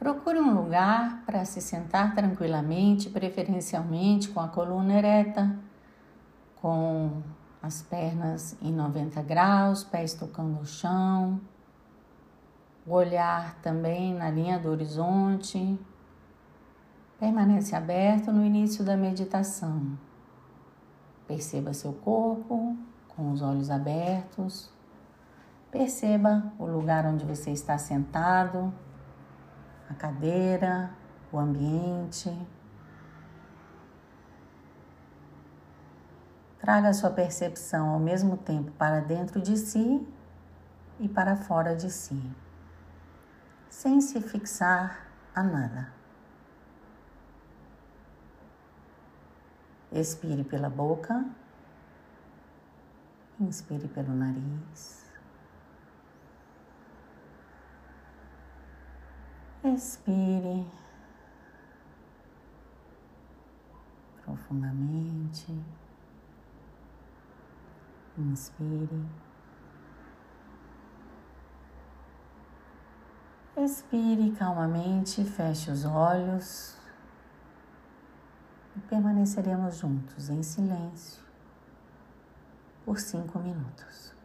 Procure um lugar para se sentar tranquilamente, preferencialmente com a coluna ereta, com as pernas em 90 graus, pés tocando o chão, o olhar também na linha do horizonte. Permanece aberto no início da meditação. Perceba seu corpo com os olhos abertos. Perceba o lugar onde você está sentado a cadeira, o ambiente. Traga sua percepção ao mesmo tempo para dentro de si e para fora de si, sem se fixar a nada. Expire pela boca, inspire pelo nariz. Expire profundamente. Inspire. Expire calmamente, feche os olhos e permaneceremos juntos em silêncio por cinco minutos.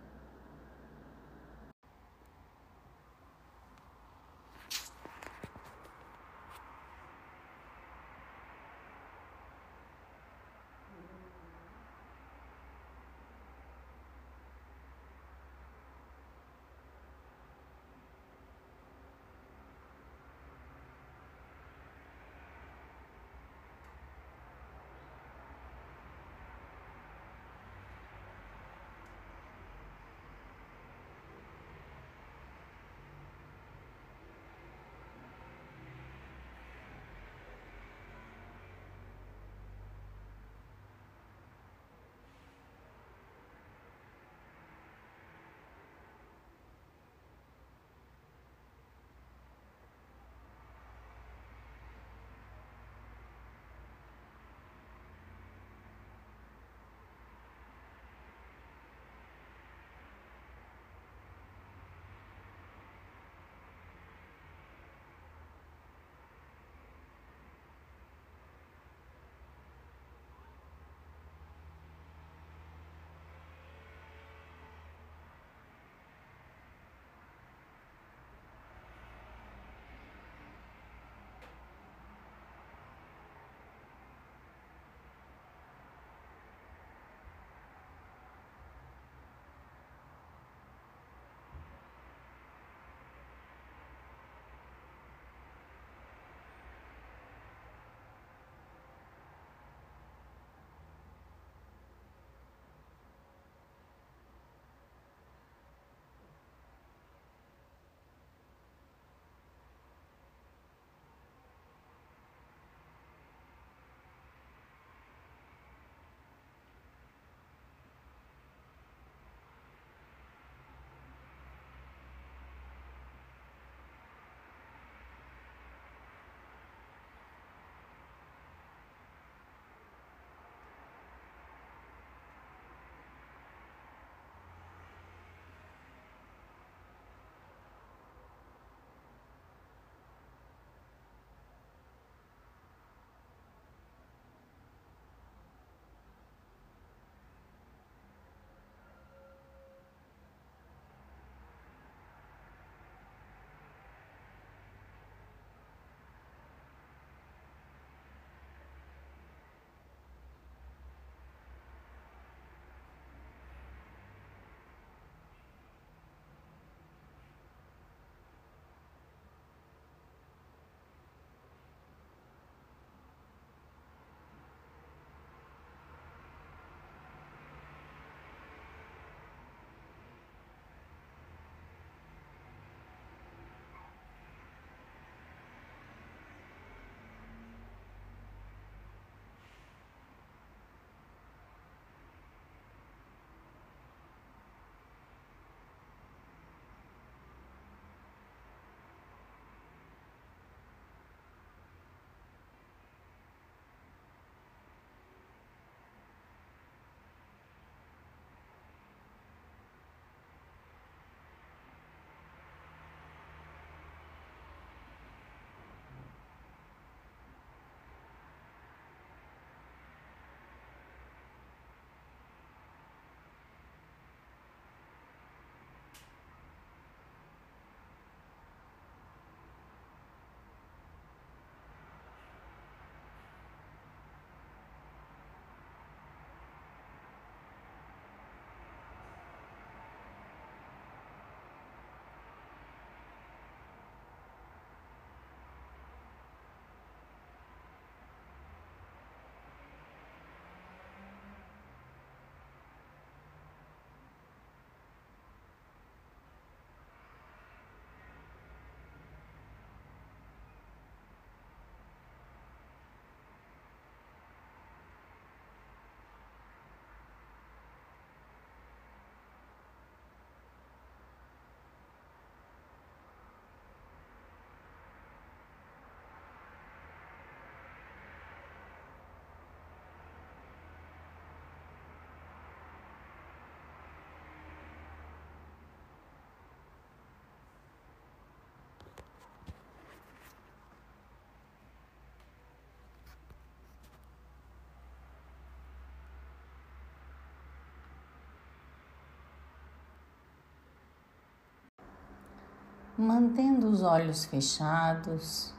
Mantendo os olhos fechados,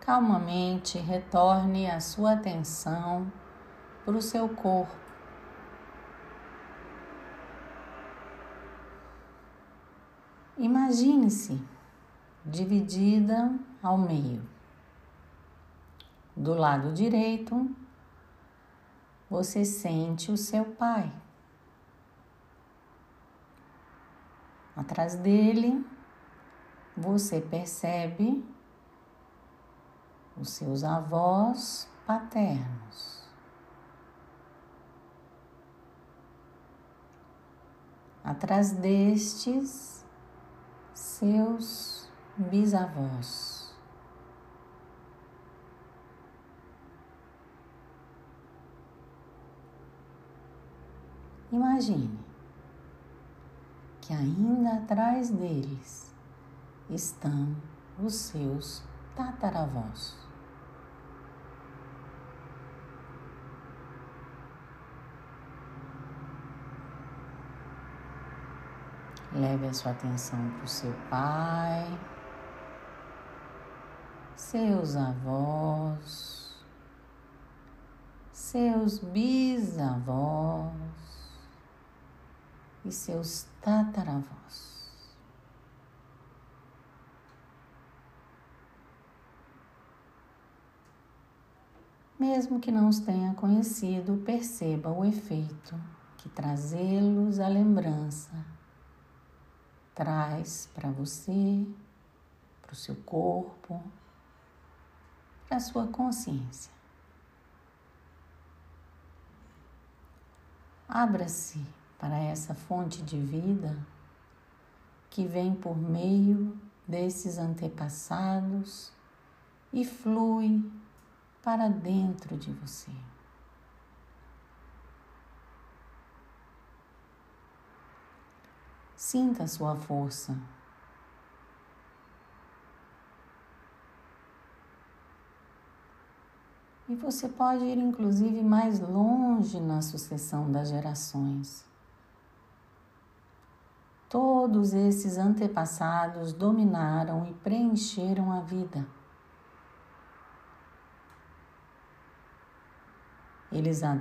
calmamente retorne a sua atenção para o seu corpo. Imagine-se dividida ao meio. Do lado direito, você sente o seu pai. Atrás dele, você percebe os seus avós paternos. Atrás destes, seus bisavós. Imagine que ainda atrás deles estão os seus tataravós. Leve a sua atenção para o seu pai, seus avós, seus bisavós e seus tataravós. Mesmo que não os tenha conhecido, perceba o efeito que trazê-los à lembrança traz para você, para o seu corpo, para a sua consciência. Abra-se para essa fonte de vida que vem por meio desses antepassados e flui para dentro de você. Sinta a sua força. E você pode ir inclusive mais longe na sucessão das gerações. Todos esses antepassados dominaram e preencheram a vida. Eles a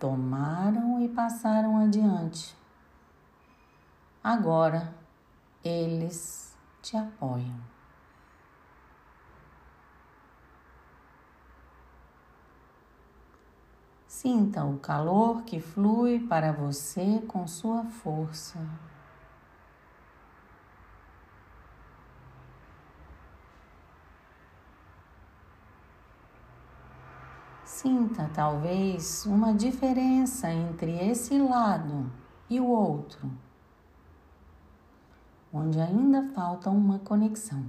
tomaram e passaram adiante. Agora eles te apoiam. Sinta o calor que flui para você com sua força. Sinta talvez uma diferença entre esse lado e o outro onde ainda falta uma conexão.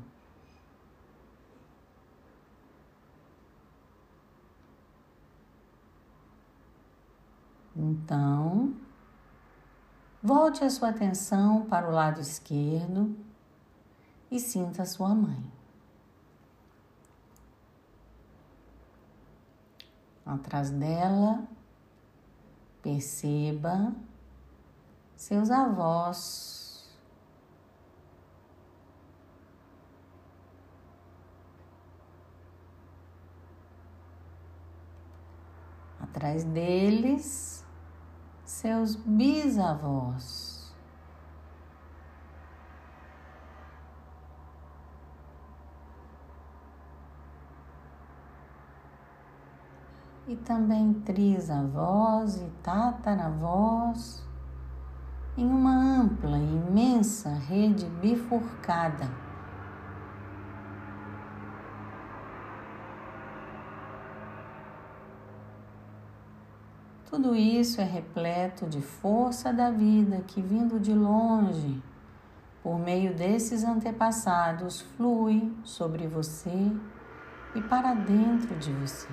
Então, volte a sua atenção para o lado esquerdo e sinta sua mãe. Atrás dela, perceba seus avós atrás deles, seus bisavós. E também trisavós e tataravós em uma ampla e imensa rede bifurcada Tudo isso é repleto de força da vida que, vindo de longe, por meio desses antepassados, flui sobre você e para dentro de você.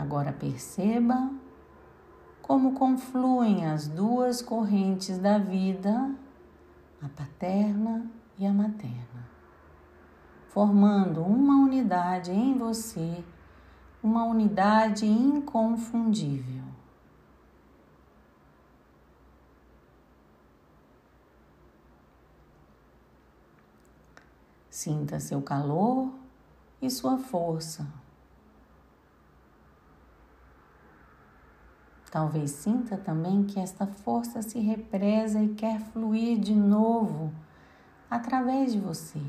Agora perceba como confluem as duas correntes da vida, a paterna e a materna, formando uma unidade em você uma unidade inconfundível. Sinta seu calor e sua força. Talvez sinta também que esta força se represa e quer fluir de novo através de você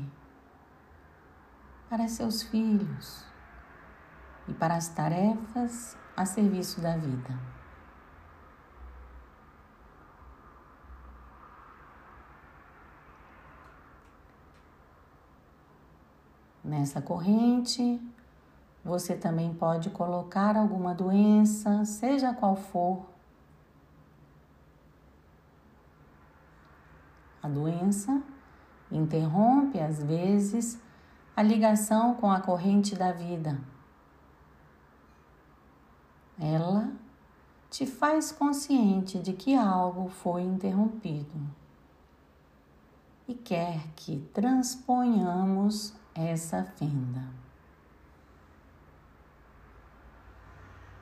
para seus filhos e para as tarefas a serviço da vida. Nessa corrente, você também pode colocar alguma doença, seja qual for. A doença interrompe, às vezes, a ligação com a corrente da vida. Ela te faz consciente de que algo foi interrompido e quer que transponhamos essa fenda.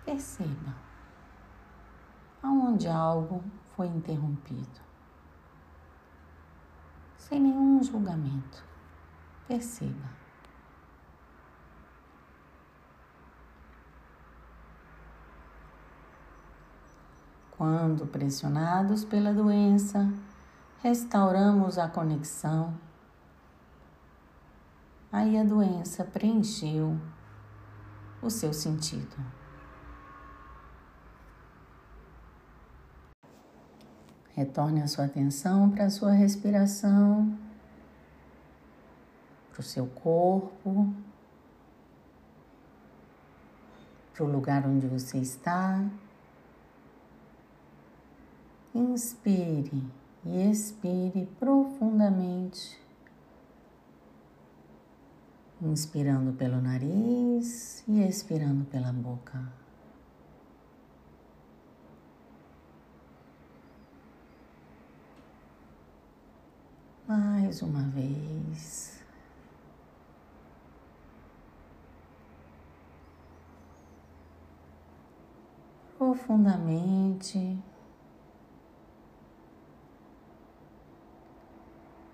Perceba aonde algo foi interrompido, sem nenhum julgamento. Perceba. Quando pressionados pela doença, restauramos a conexão aí a doença preencheu o seu sentido. Retorne a sua atenção para a sua respiração, para o seu corpo, para o lugar onde você está. Inspire e expire profundamente inspirando pelo nariz e expirando pela boca. Mais uma vez. Profundamente.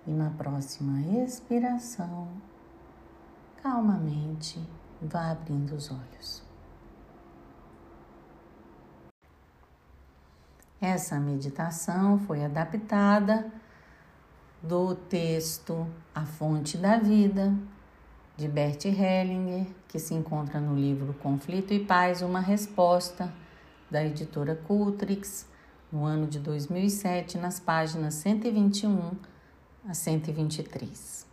E na próxima expiração, calmamente vá abrindo os olhos. Essa meditação foi adaptada do texto A Fonte da Vida, de Bert Hellinger, que se encontra no livro Conflito e Paz Uma Resposta, da editora Cultrix, no ano de 2007, nas páginas 121 a 123.